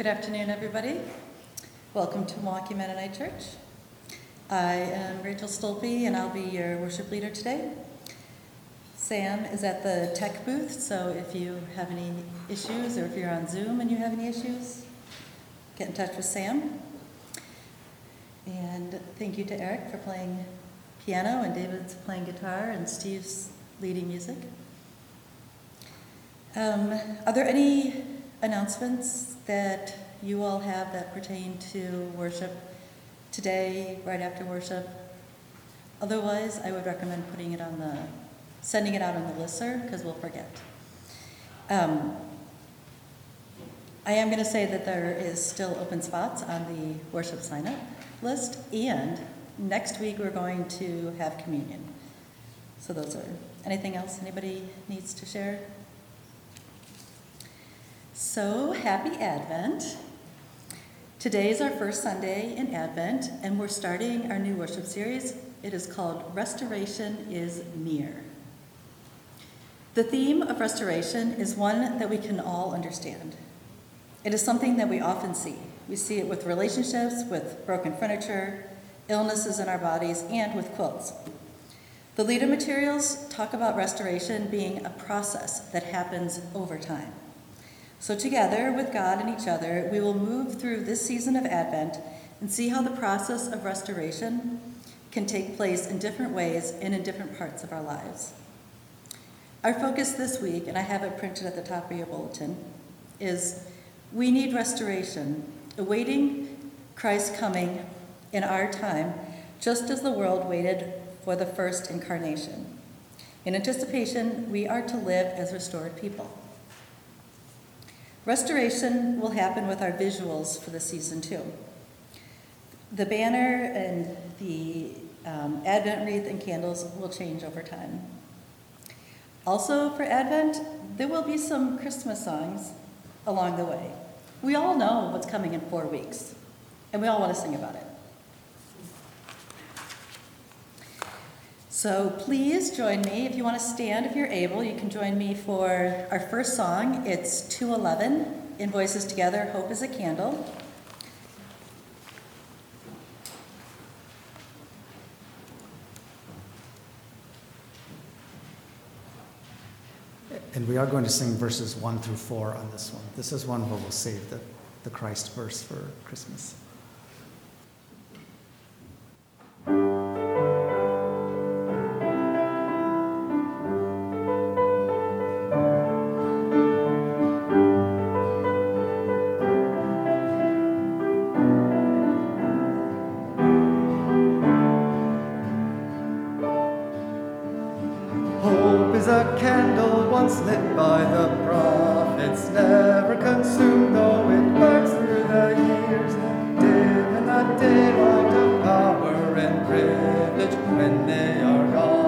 Good afternoon, everybody. Welcome to Milwaukee Mennonite Church. I am Rachel Stolpe, and I'll be your worship leader today. Sam is at the tech booth, so if you have any issues, or if you're on Zoom and you have any issues, get in touch with Sam. And thank you to Eric for playing piano, and David's playing guitar, and Steve's leading music. Um, Are there any announcements that you all have that pertain to worship today, right after worship? Otherwise, I would recommend putting it on the, sending it out on the listserv, because we'll forget. Um, I am going to say that there is still open spots on the worship sign-up list, and next week, we're going to have communion. So those are, anything else anybody needs to share? So, happy Advent. Today is our first Sunday in Advent, and we're starting our new worship series. It is called Restoration is Near. The theme of restoration is one that we can all understand. It is something that we often see. We see it with relationships, with broken furniture, illnesses in our bodies, and with quilts. The leader materials talk about restoration being a process that happens over time. So, together with God and each other, we will move through this season of Advent and see how the process of restoration can take place in different ways and in different parts of our lives. Our focus this week, and I have it printed at the top of your bulletin, is we need restoration, awaiting Christ's coming in our time, just as the world waited for the first incarnation. In anticipation, we are to live as restored people. Restoration will happen with our visuals for the season too. The banner and the um, Advent wreath and candles will change over time. Also, for Advent, there will be some Christmas songs along the way. We all know what's coming in four weeks, and we all want to sing about it. So please join me. If you want to stand, if you're able, you can join me for our first song. It's 211 in Voices Together Hope is a Candle. And we are going to sing verses 1 through 4 on this one. This is one where we'll save the, the Christ verse for Christmas. Lit by the prophets, never consumed though it burns through the years. Dim in the daylight of power and privilege, when they are gone,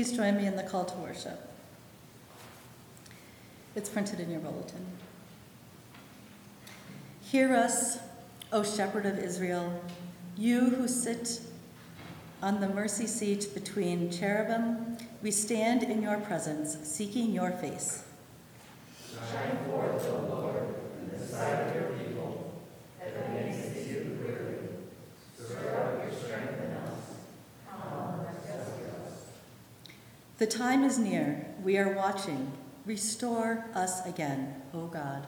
Please join me in the call to worship. It's printed in your bulletin. Hear us, O shepherd of Israel, you who sit on the mercy seat between cherubim, we stand in your presence, seeking your face. The time is near. We are watching. Restore us again, O God.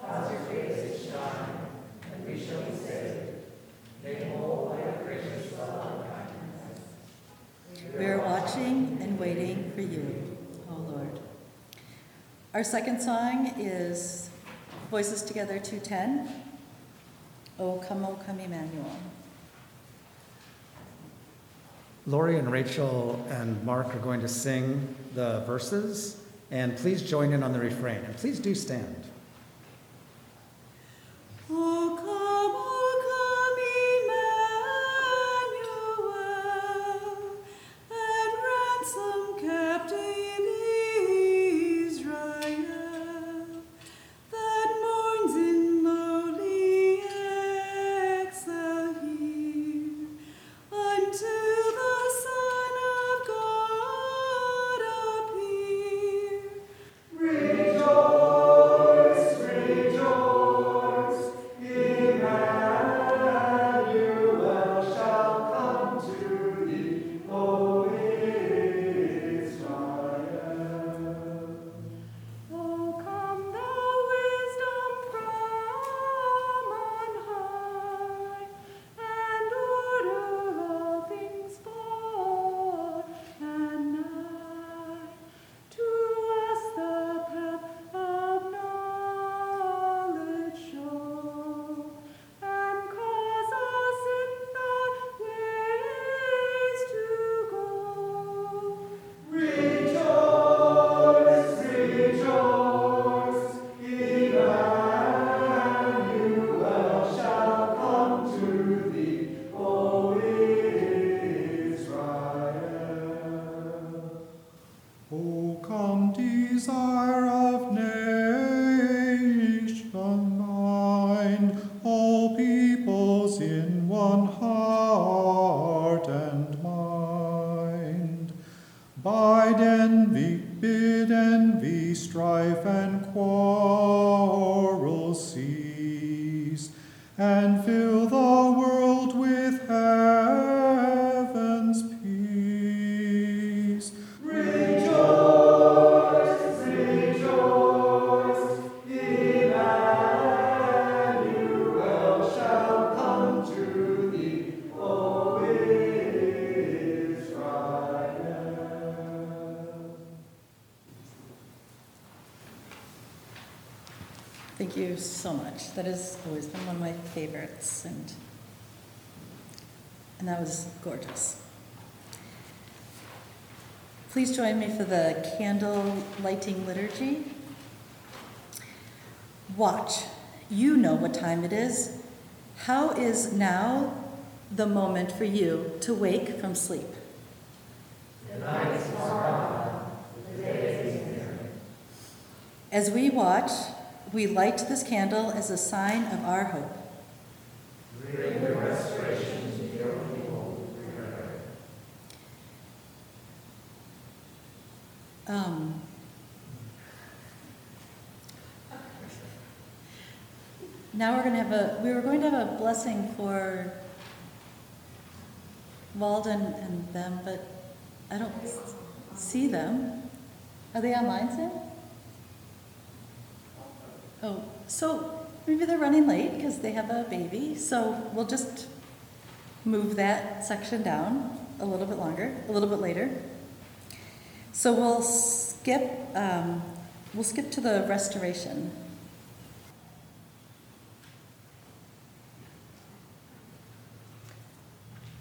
Cause your face to shine, and we shall be saved. They hold thy gracious love kindness. We are watching and waiting for you, O Lord. Our second song is Voices Together 210. O come, O come, Emmanuel. Lori and Rachel and Mark are going to sing the verses, and please join in on the refrain. And please do stand. And and that was gorgeous. Please join me for the candle lighting liturgy. Watch. You know what time it is. How is now the moment for you to wake from sleep? As we watch, we light this candle as a sign of our hope. Um, now we're going to have a, we were going to have a blessing for Walden and them, but I don't see them. Are they online, Sam? Oh, so maybe they're running late because they have a baby, so we'll just move that section down a little bit longer, a little bit later. So we'll skip, um, we'll skip to the restoration.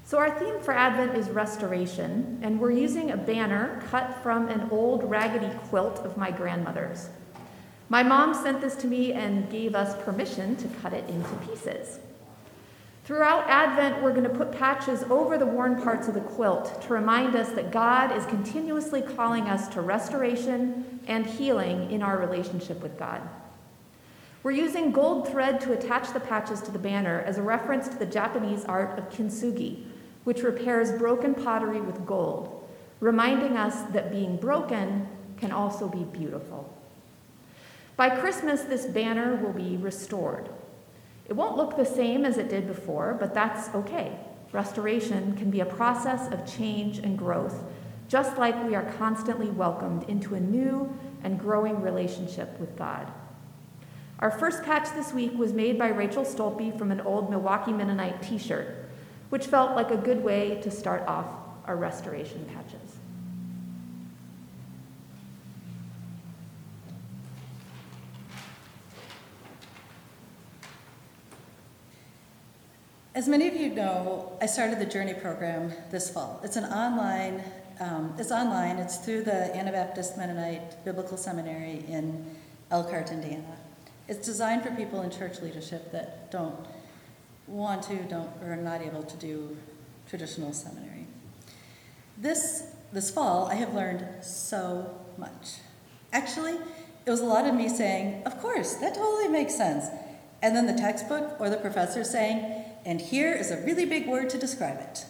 So, our theme for Advent is restoration, and we're using a banner cut from an old raggedy quilt of my grandmother's. My mom sent this to me and gave us permission to cut it into pieces. Throughout Advent, we're going to put patches over the worn parts of the quilt to remind us that God is continuously calling us to restoration and healing in our relationship with God. We're using gold thread to attach the patches to the banner as a reference to the Japanese art of kintsugi, which repairs broken pottery with gold, reminding us that being broken can also be beautiful. By Christmas, this banner will be restored. It won't look the same as it did before, but that's okay. Restoration can be a process of change and growth just like we are constantly welcomed into a new and growing relationship with God. Our first patch this week was made by Rachel Stolpe from an old Milwaukee Mennonite t shirt, which felt like a good way to start off our restoration patches. As many of you know, I started the Journey program this fall. It's an online, um, it's online, it's through the Anabaptist Mennonite Biblical Seminary in Elkhart, Indiana. It's designed for people in church leadership that don't want to, don't, or are not able to do traditional seminary. This, this fall, I have learned so much. Actually, it was a lot of me saying, Of course, that totally makes sense. And then the textbook or the professor saying, And here is a really big word to describe it.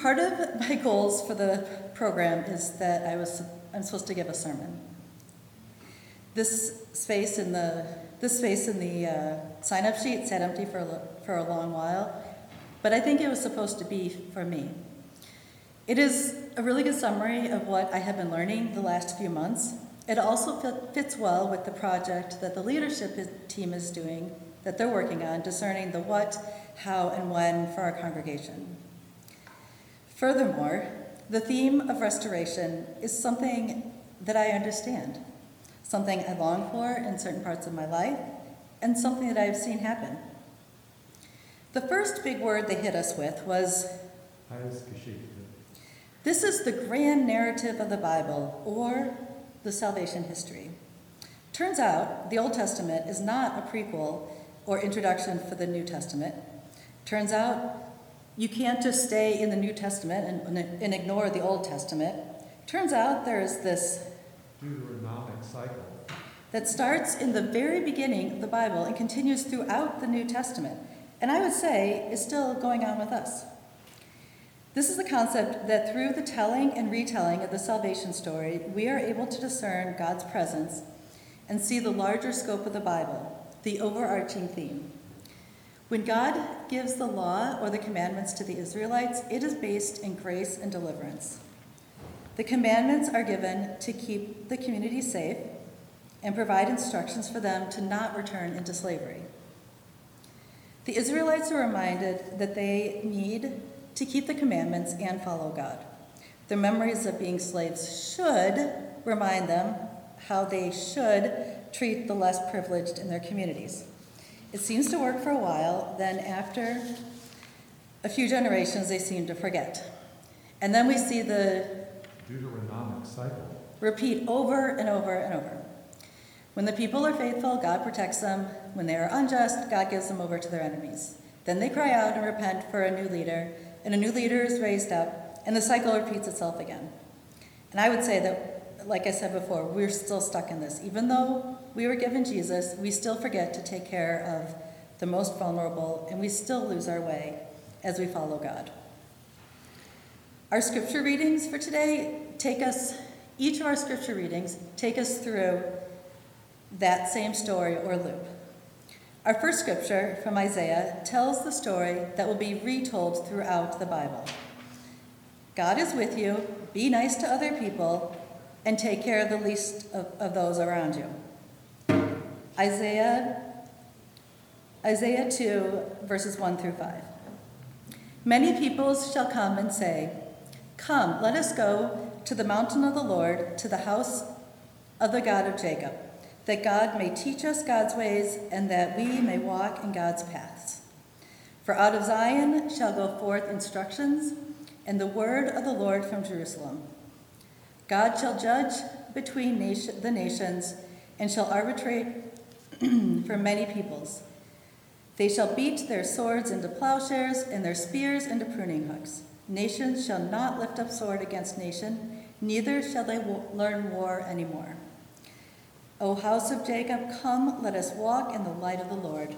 Part of my goals for the program is that I was, I'm supposed to give a sermon. This space in the, this space in the uh, sign up sheet sat empty for a, for a long while, but I think it was supposed to be for me. It is a really good summary of what I have been learning the last few months. It also fits well with the project that the leadership team is doing, that they're working on, discerning the what, how, and when for our congregation. Furthermore, the theme of restoration is something that I understand, something I long for in certain parts of my life, and something that I've seen happen. The first big word they hit us with was this is the grand narrative of the Bible, or the salvation history. Turns out the Old Testament is not a prequel or introduction for the New Testament. Turns out you can't just stay in the New Testament and, and ignore the Old Testament. Turns out there's this Deuteronomic cycle. that starts in the very beginning of the Bible and continues throughout the New Testament, and I would say is still going on with us. This is the concept that through the telling and retelling of the salvation story, we are able to discern God's presence and see the larger scope of the Bible, the overarching theme. When God gives the law or the commandments to the Israelites, it is based in grace and deliverance. The commandments are given to keep the community safe and provide instructions for them to not return into slavery. The Israelites are reminded that they need to keep the commandments and follow God. Their memories of being slaves should remind them how they should treat the less privileged in their communities. It seems to work for a while, then, after a few generations, they seem to forget. And then we see the Deuteronomic cycle. repeat over and over and over. When the people are faithful, God protects them. When they are unjust, God gives them over to their enemies. Then they cry out and repent for a new leader, and a new leader is raised up, and the cycle repeats itself again. And I would say that, like I said before, we're still stuck in this. Even though we were given Jesus, we still forget to take care of the most vulnerable, and we still lose our way as we follow God. Our scripture readings for today take us, each of our scripture readings take us through that same story or loop. Our first scripture from Isaiah tells the story that will be retold throughout the Bible. God is with you, be nice to other people, and take care of the least of, of those around you. Isaiah, Isaiah 2, verses 1 through 5. Many peoples shall come and say, Come, let us go to the mountain of the Lord, to the house of the God of Jacob, that God may teach us God's ways and that we may walk in God's paths. For out of Zion shall go forth instructions and the word of the Lord from Jerusalem. God shall judge between nation, the nations and shall arbitrate for many peoples. They shall beat their swords into plowshares and their spears into pruning hooks. Nations shall not lift up sword against nation, neither shall they wo- learn war anymore. O house of Jacob, come, let us walk in the light of the Lord.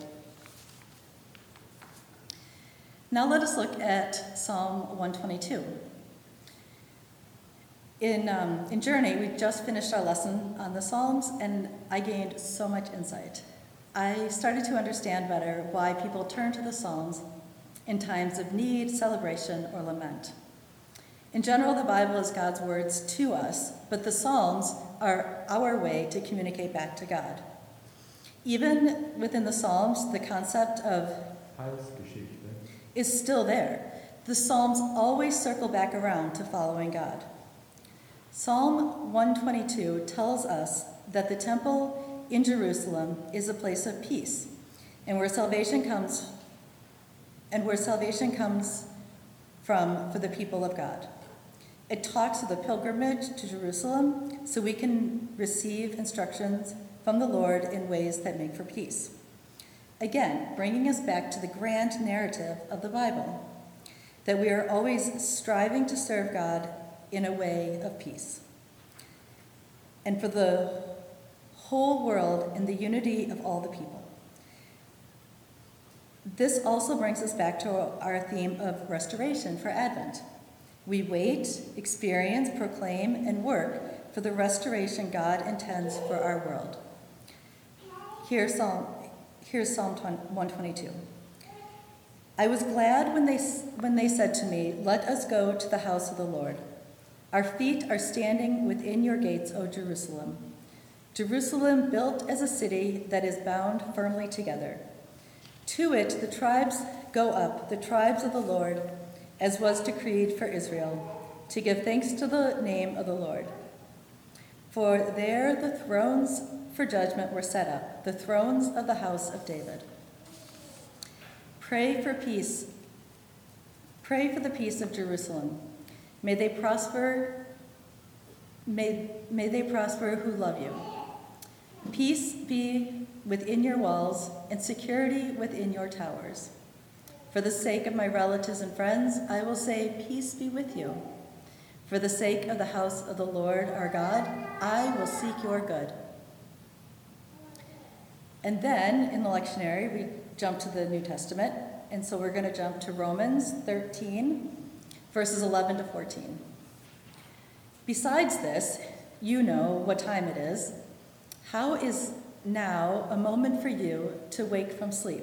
Now let us look at Psalm 122. In, um, in Journey, we just finished our lesson on the Psalms, and I gained so much insight. I started to understand better why people turn to the Psalms in times of need, celebration, or lament. In general, the Bible is God's words to us, but the Psalms are our way to communicate back to God. Even within the Psalms, the concept of is still there. The Psalms always circle back around to following God. Psalm 122 tells us that the temple in Jerusalem is a place of peace and where salvation comes and where salvation comes from for the people of God. It talks of the pilgrimage to Jerusalem so we can receive instructions from the Lord in ways that make for peace. Again, bringing us back to the grand narrative of the Bible that we are always striving to serve God in a way of peace. And for the whole world in the unity of all the people. This also brings us back to our theme of restoration for Advent. We wait, experience, proclaim, and work for the restoration God intends for our world. Here's Psalm, here's Psalm 122. I was glad when they, when they said to me, Let us go to the house of the Lord. Our feet are standing within your gates, O Jerusalem. Jerusalem built as a city that is bound firmly together. To it the tribes go up, the tribes of the Lord, as was decreed for Israel, to give thanks to the name of the Lord. For there the thrones for judgment were set up, the thrones of the house of David. Pray for peace. Pray for the peace of Jerusalem. May they prosper. May, may they prosper who love you. Peace be within your walls and security within your towers. For the sake of my relatives and friends, I will say, Peace be with you. For the sake of the house of the Lord our God, I will seek your good. And then in the lectionary, we jump to the New Testament, and so we're going to jump to Romans 13, verses 11 to 14. Besides this, you know what time it is. How is now a moment for you to wake from sleep?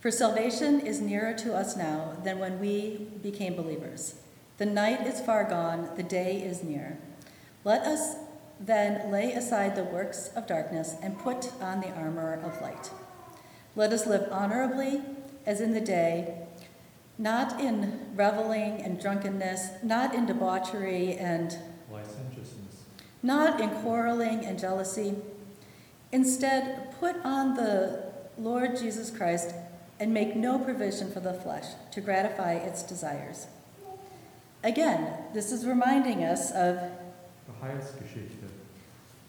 For salvation is nearer to us now than when we became believers. The night is far gone, the day is near. Let us then lay aside the works of darkness and put on the armor of light. Let us live honorably as in the day, not in reveling and drunkenness, not in debauchery and licentiousness, not in quarreling and jealousy. Instead, put on the Lord Jesus Christ and make no provision for the flesh to gratify its desires. Again, this is reminding us of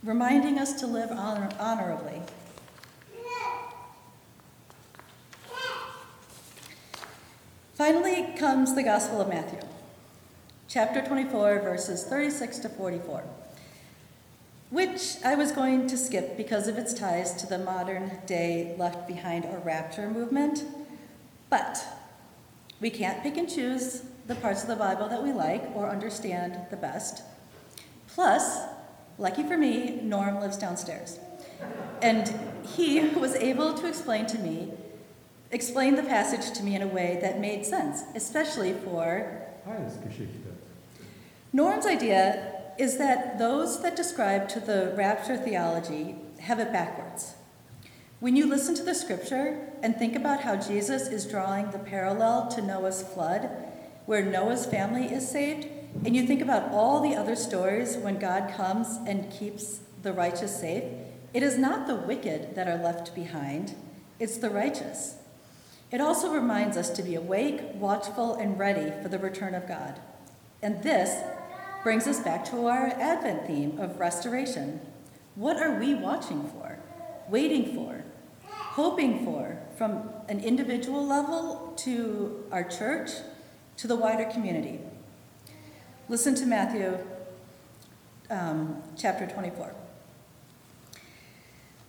reminding us to live honor- honorably. Finally comes the Gospel of Matthew, chapter 24, verses 36 to 44, which I was going to skip because of its ties to the modern day left behind or rapture movement. But we can't pick and choose the parts of the Bible that we like or understand the best. Plus, lucky for me, Norm lives downstairs. And he was able to explain to me, explain the passage to me in a way that made sense, especially for Heilsgeschichte, Norm's idea is that those that describe to the rapture theology have it backwards. When you listen to the scripture and think about how Jesus is drawing the parallel to Noah's flood, where Noah's family is saved, and you think about all the other stories when God comes and keeps the righteous safe, it is not the wicked that are left behind, it's the righteous. It also reminds us to be awake, watchful, and ready for the return of God. And this brings us back to our Advent theme of restoration. What are we watching for, waiting for, hoping for from an individual level to our church to the wider community? Listen to Matthew um, chapter 24.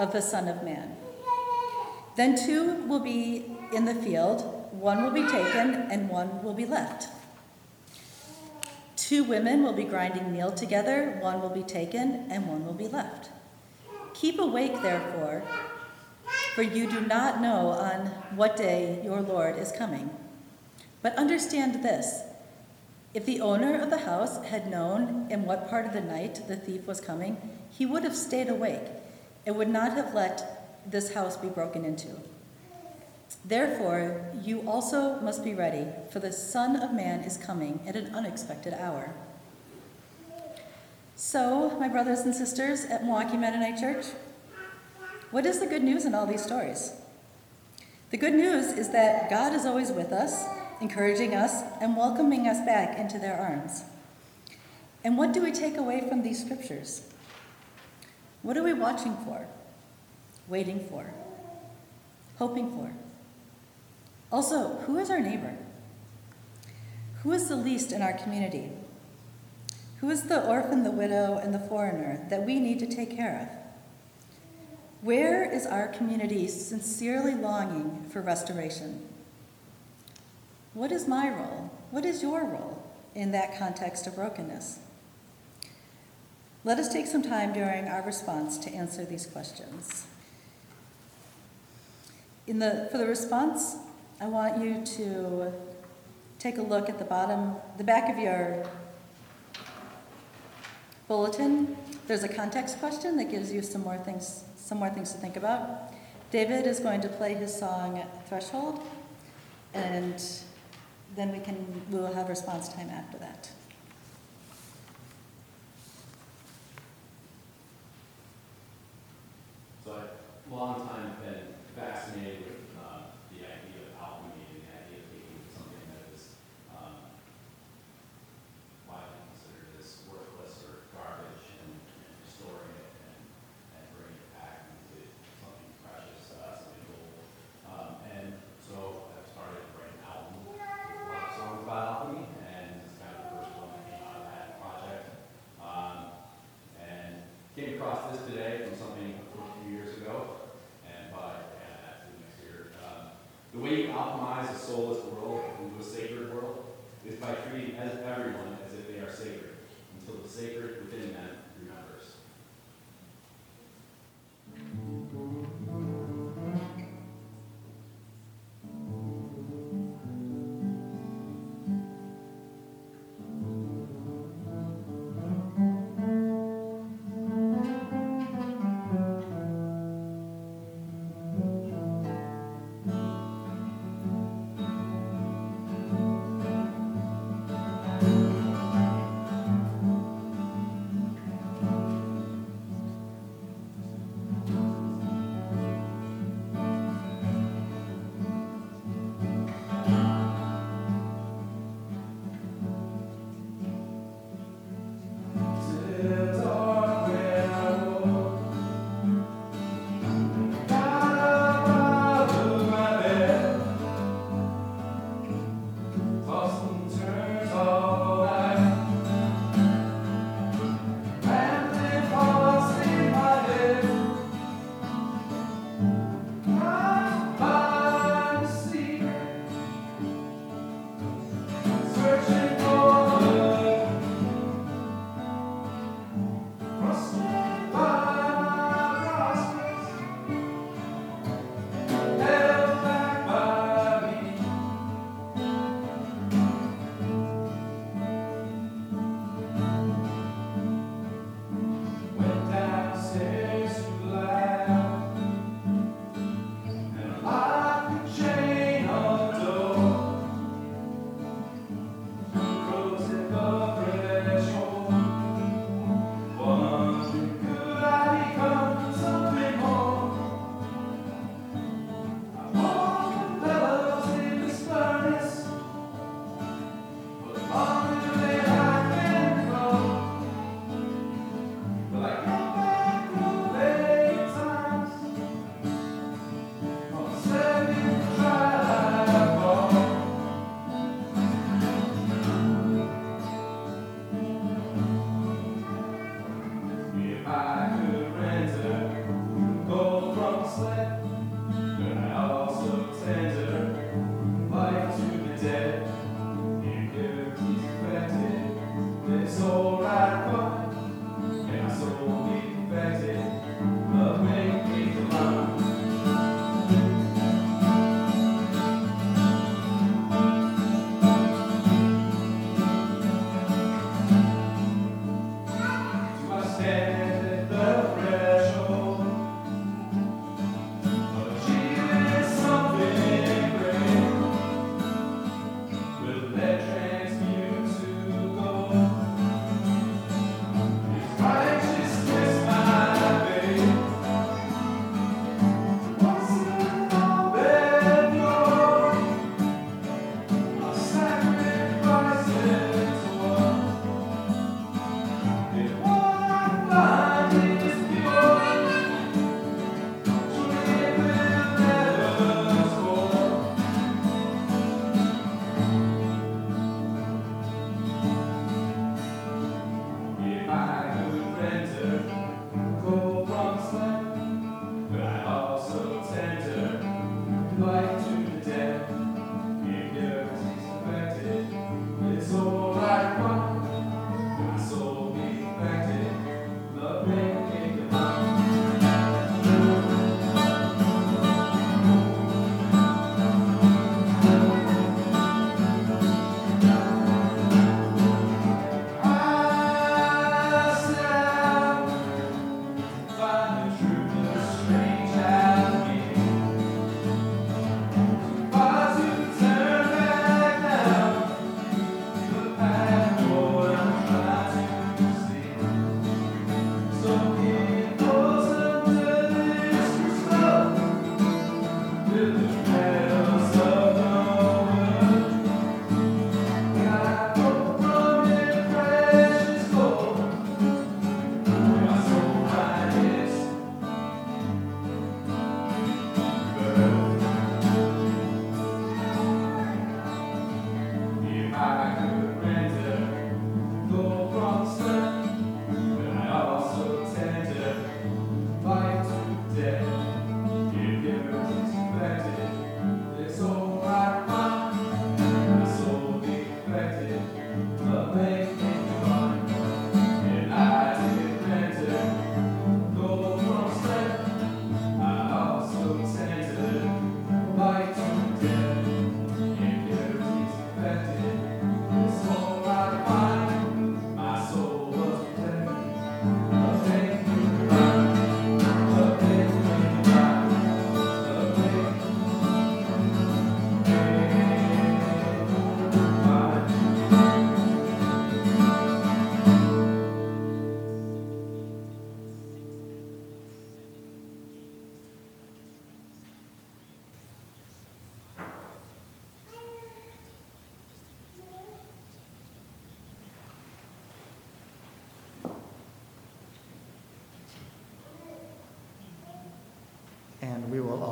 of the Son of Man. Then two will be in the field, one will be taken, and one will be left. Two women will be grinding meal together, one will be taken, and one will be left. Keep awake, therefore, for you do not know on what day your Lord is coming. But understand this if the owner of the house had known in what part of the night the thief was coming, he would have stayed awake and would not have let this house be broken into. Therefore, you also must be ready, for the Son of Man is coming at an unexpected hour. So, my brothers and sisters at Milwaukee Mennonite Church, what is the good news in all these stories? The good news is that God is always with us, encouraging us, and welcoming us back into their arms. And what do we take away from these scriptures? What are we watching for, waiting for, hoping for? Also, who is our neighbor? Who is the least in our community? Who is the orphan, the widow, and the foreigner that we need to take care of? Where is our community sincerely longing for restoration? What is my role? What is your role in that context of brokenness? Let us take some time during our response to answer these questions. In the, for the response, I want you to take a look at the bottom, the back of your bulletin. There's a context question that gives you some more things, some more things to think about. David is going to play his song Threshold, and then we can, we will have response time after that. So I've long time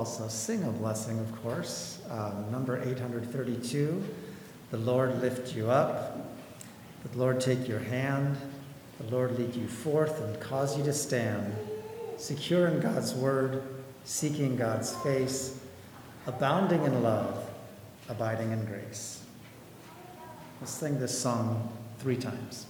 also sing a blessing, of course. Um, number 832 The Lord lift you up, the Lord take your hand, the Lord lead you forth and cause you to stand, secure in God's word, seeking God's face, abounding in love, abiding in grace. Let's sing this song three times.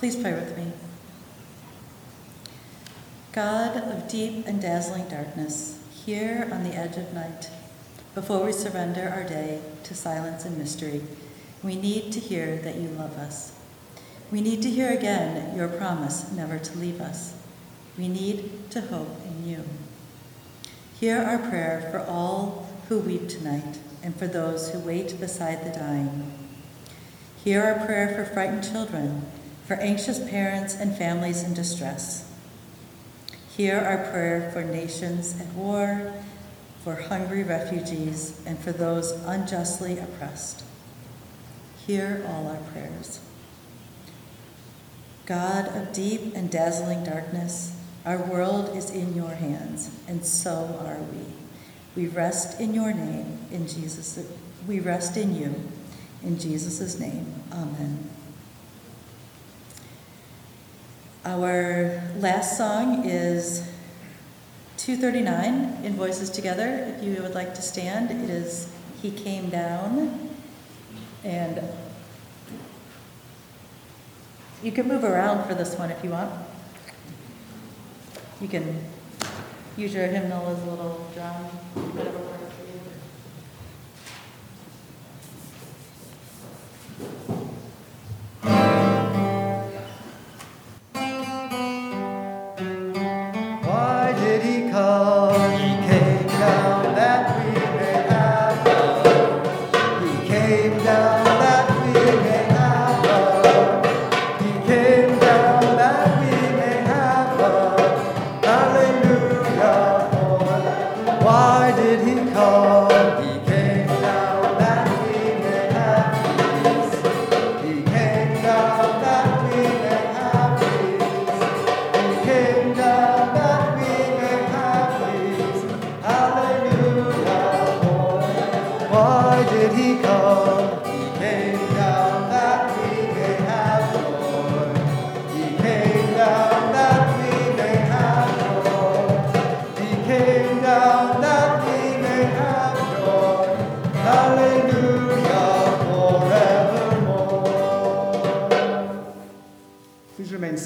Please pray with me. God of deep and dazzling darkness, here on the edge of night, before we surrender our day to silence and mystery, we need to hear that you love us. We need to hear again your promise never to leave us. We need to hope in you. Hear our prayer for all who weep tonight and for those who wait beside the dying. Hear our prayer for frightened children, for anxious parents and families in distress. Hear our prayer for nations at war, for hungry refugees, and for those unjustly oppressed. Hear all our prayers. God of deep and dazzling darkness, our world is in your hands, and so are we. We rest in your name, in Jesus. We rest in you, in Jesus' name. Amen. Our last song is 239 in Voices Together. If you would like to stand, it is He Came Down. And you can move around for this one if you want. You can use your hymnal as a little drum, whatever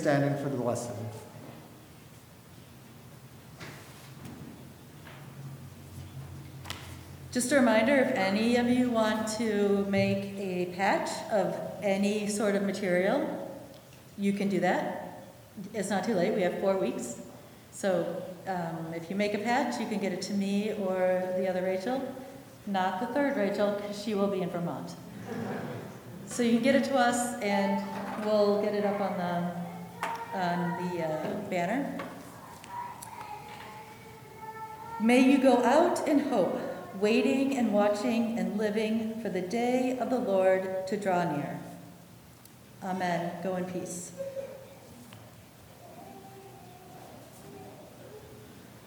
standing for the blessing. Just a reminder, if any of you want to make a patch of any sort of material, you can do that. It's not too late, we have four weeks. So um, if you make a patch, you can get it to me or the other Rachel, not the third Rachel, because she will be in Vermont. So you can get it to us and we'll get it up on the, on the uh, banner. May you go out in hope, waiting and watching and living for the day of the Lord to draw near. Amen. Go in peace.